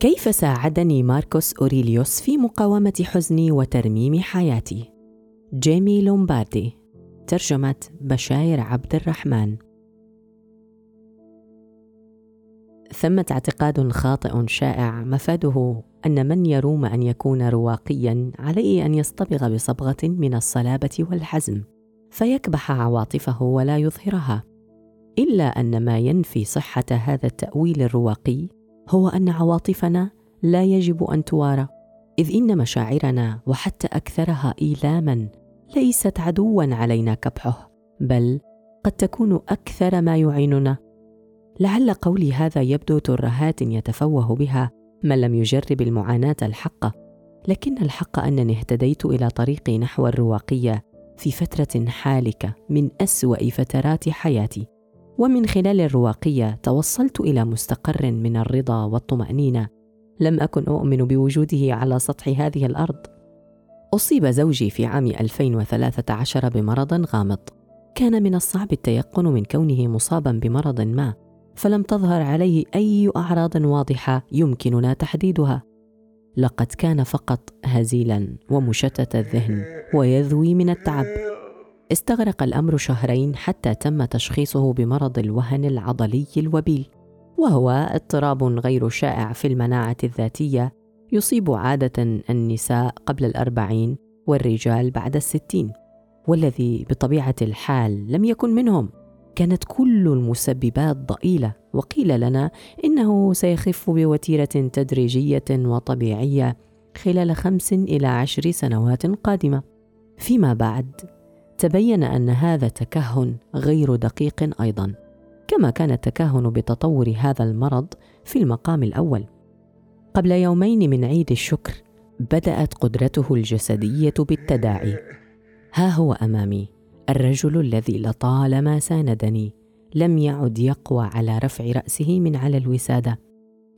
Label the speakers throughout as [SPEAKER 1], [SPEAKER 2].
[SPEAKER 1] كيف ساعدني ماركوس أوريليوس في مقاومة حزني وترميم حياتي؟ جيمي لومباردي ترجمة بشاير عبد الرحمن ثمة اعتقاد خاطئ شائع مفاده أن من يروم أن يكون رواقيا عليه أن يصطبغ بصبغة من الصلابة والحزم فيكبح عواطفه ولا يظهرها إلا أن ما ينفي صحة هذا التأويل الرواقي هو أن عواطفنا لا يجب أن توارى إذ إن مشاعرنا وحتى أكثرها إيلاما ليست عدوا علينا كبحه بل قد تكون أكثر ما يعيننا. لعل قولي هذا يبدو ترهات يتفوه بها من لم يجرب المعاناة الحقه لكن الحق أنني اهتديت إلى طريقي نحو الرواقية في فترة حالكه من أسوأ فترات حياتي. ومن خلال الرواقية توصلت إلى مستقر من الرضا والطمأنينة. لم أكن أؤمن بوجوده على سطح هذه الأرض. أصيب زوجي في عام 2013 بمرض غامض. كان من الصعب التيقن من كونه مصابا بمرض ما فلم تظهر عليه أي أعراض واضحة يمكننا تحديدها. لقد كان فقط هزيلا ومشتت الذهن ويذوي من التعب. استغرق الأمر شهرين حتى تم تشخيصه بمرض الوهن العضلي الوبيل وهو اضطراب غير شائع في المناعة الذاتية يصيب عادة النساء قبل الأربعين والرجال بعد الستين والذي بطبيعة الحال لم يكن منهم. كانت كل المسببات ضئيلة وقيل لنا إنه سيخف بوتيرة تدريجية وطبيعية خلال خمس إلى عشر سنوات قادمة. فيما بعد تبين أن هذا تكهن غير دقيق أيضا كما كان التكهن بتطور هذا المرض في المقام الأول. قبل يومين من عيد الشكر بدأت قدرته الجسدية بالتداعي. ها هو أمامي الرجل الذي لطالما ساندني لم يعد يقوى على رفع رأسه من على الوسادة.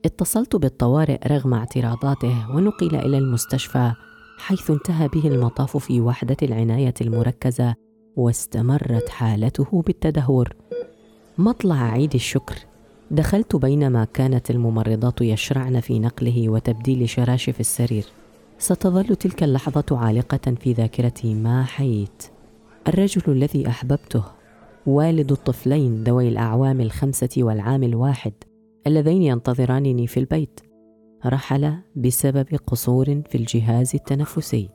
[SPEAKER 1] اتصلت بالطوارئ رغم اعتراضاته ونقل إلى المستشفى. حيث انتهى به المطاف في وحدة العناية المركزة واستمرت حالته بالتدهور. مطلع عيد الشكر. دخلت بينما كانت الممرضات يشرعن في نقله وتبديل شراشف السرير. ستظل تلك اللحظة عالقة في ذاكرتي ما حييت الرجل الذي أحببته والد الطفلين ذوي الأعوام الخمسة والعام الواحد اللذين ينتظرانني في البيت. رحل بسبب قصور في الجهاز التنفسي.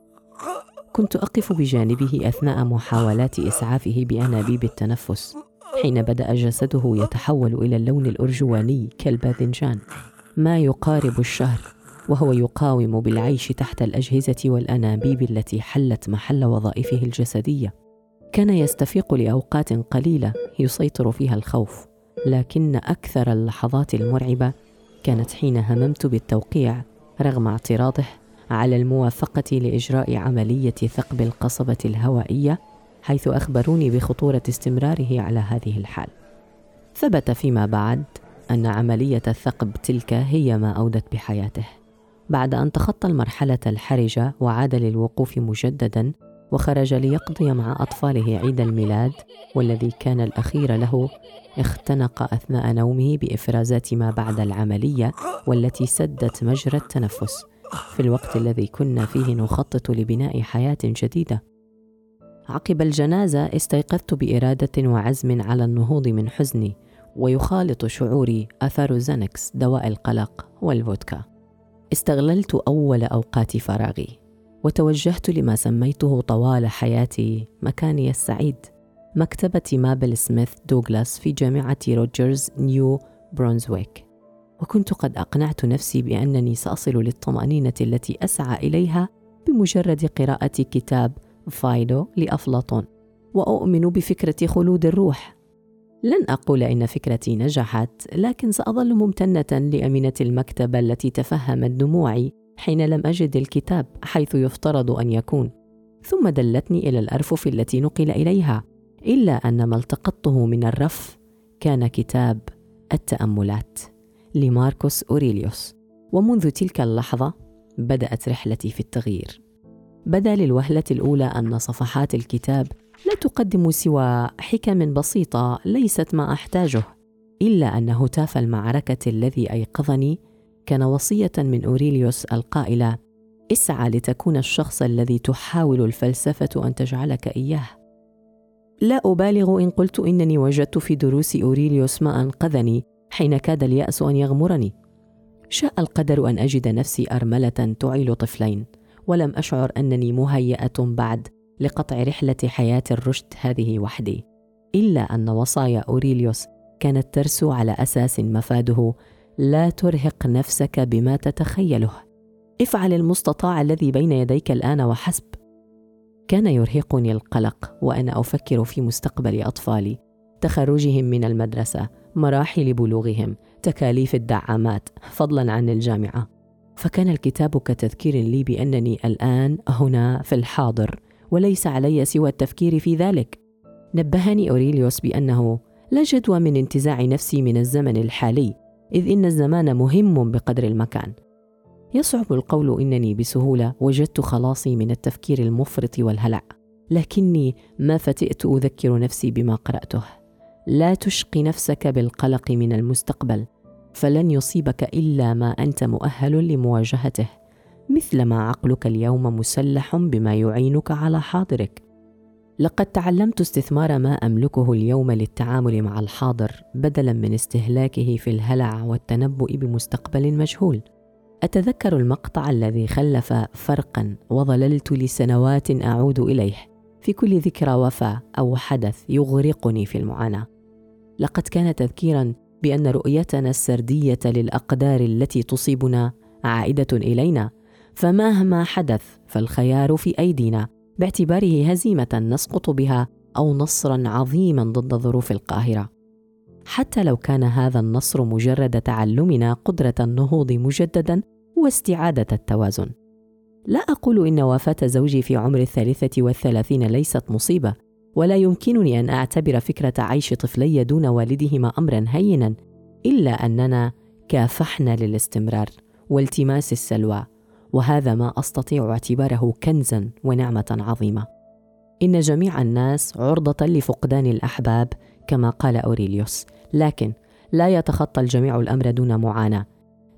[SPEAKER 1] كنت أقف بجانبه أثناء محاولات إسعافه بأنابيب التنفس حين بدأ جسده يتحول إلى اللون الأرجواني كالباذنجان ما يقارب الشهر وهو يقاوم بالعيش تحت الأجهزة والأنابيب التي حلت محل وظائفه الجسدية. كان يستفيق لأوقات قليلة يسيطر فيها الخوف لكن أكثر اللحظات المرعبة كانت حين هممت بالتوقيع رغم اعتراضه على الموافقة لإجراء عملية ثقب القصبة الهوائية حيث أخبروني بخطورة استمراره على هذه الحال. ثبت فيما بعد أن عملية الثقب تلك هي ما أودت بحياته. بعد أن تخطى المرحلة الحرجة وعاد للوقوف مجددا وخرج ليقضي مع أطفاله عيد الميلاد والذي كان الأخير له اختنق أثناء نومه بإفرازات ما بعد العملية والتي سدت مجرى التنفس في الوقت الذي كنا فيه نخطط لبناء حياة جديدة. عقب الجنازة استيقظت بإرادة وعزم على النهوض من حزني ويخالط شعوري أثر زانكس دواء القلق والفودكا. استغللت أول أوقات فراغي وتوجهت لما سميته طوال حياتي مكاني السعيد مكتبة مابل سميث دوغلاس في جامعة روجرز نيو برونزويك. وكنت قد أقنعت نفسي بأنني سأصل للطمأنينة التي أسعى إليها بمجرد قراءة كتاب فايدو لأفلاطون. وأؤمن بفكرة خلود الروح. لن أقول إن فكرتي نجحت لكن سأظل ممتنة لأمينة المكتبة التي تفهمت دموعي حين لم أجد الكتاب حيث يفترض أن يكون. ثم دلتني إلى الأرفف التي نقل إليها إلا أن ما التقطته من الرف كان كتاب التأملات لماركوس أوريليوس. ومنذ تلك اللحظة بدأت رحلتي في التغيير. بدا للوهلة الأولى أن صفحات الكتاب لا تقدم سوى حكم بسيطة ليست ما أحتاجه إلا أن هتاف المعركة الذي أيقظني كان وصية من أوريليوس القائلة اسعى لتكون الشخص الذي تحاول الفلسفة أن تجعلك إياه. لا أبالغ إن قلت إنني وجدت في دروس أوريليوس ما أنقذني حين كاد اليأس أن يغمرني. شاء القدر أن أجد نفسي أرملة تعيل طفلين ولم أشعر أنني مهيئة بعد لقطع رحلة حياة الرشد هذه وحدي إلا أن وصايا أوريليوس كانت ترسو على أساس مفاده لا ترهق نفسك بما تتخيله. افعل المستطاع الذي بين يديك الآن وحسب. كان يرهقني القلق وأنا أفكر في مستقبل أطفالي تخرجهم من المدرسة مراحل بلوغهم تكاليف الدعامات فضلا عن الجامعة. فكان الكتاب كتذكير لي بأنني الآن هنا في الحاضر وليس علي سوى التفكير في ذلك. نبهني أوريليوس بأنه لا جدوى من انتزاع نفسي من الزمن الحالي. إذ إن الزمان مهم بقدر المكان. يصعب القول إنني بسهولة وجدت خلاصي من التفكير المفرط والهلع. لكني ما فتئت أذكر نفسي بما قرأته. لا تشقي نفسك بالقلق من المستقبل فلن يصيبك إلا ما أنت مؤهل لمواجهته مثلما عقلك اليوم مسلح بما يعينك على حاضرك. لقد تعلمت استثمار ما أملكه اليوم للتعامل مع الحاضر بدلا من استهلاكه في الهلع والتنبؤ بمستقبل مجهول. أتذكر المقطع الذي خلف فرقا وظللت لسنوات أعود إليه. في كل ذكرى وفاة أو حدث يغرقني في المعاناة. لقد كان تذكيرا بأن رؤيتنا السردية للأقدار التي تصيبنا عائدة إلينا فمهما حدث فالخيار في أيدينا. باعتباره هزيمة نسقط بها أو نصرا عظيما ضد ظروف القاهرة. حتى لو كان هذا النصر مجرد تعلمنا قدرة النهوض مجددا واستعادة التوازن. لا أقول إن وفاة زوجي في عمر الثالثة والثلاثين ليست مصيبة ولا يمكنني أن أعتبر فكرة عيش طفلي دون والدهما امرا هينا إلا أننا كافحنا للاستمرار والتماس السلوى. وهذا ما أستطيع اعتباره كنزا ونعمة عظيمة. إن جميع الناس عرضة لفقدان الأحباب كما قال أوريليوس. لكن لا يتخطى الجميع الأمر دون معاناة.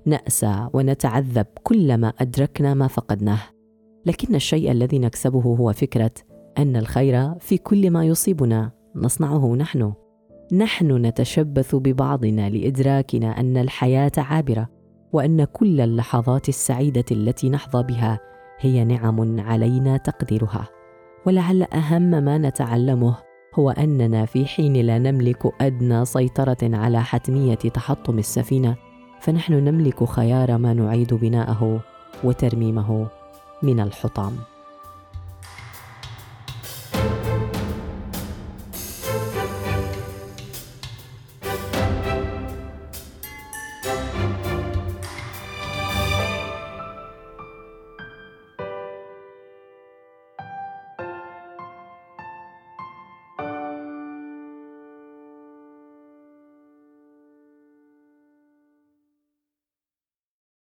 [SPEAKER 1] نأسى ونتعذب كلما أدركنا ما فقدناه. لكن الشيء الذي نكسبه هو فكرة أن الخير في كل ما يصيبنا. نصنعه نحن. نحن نتشبث ببعضنا لإدراكنا أن الحياة عابرة. وأن كل اللحظات السعيدة التي نحظى بها هي نعم علينا تقديرها. ولعل أهم ما نتعلمه هو أننا في حين لا نملك أدنى سيطرة على حتمية تحطم السفينة فنحن نملك خيار ما نعيد بناءه وترميمه من الحطام.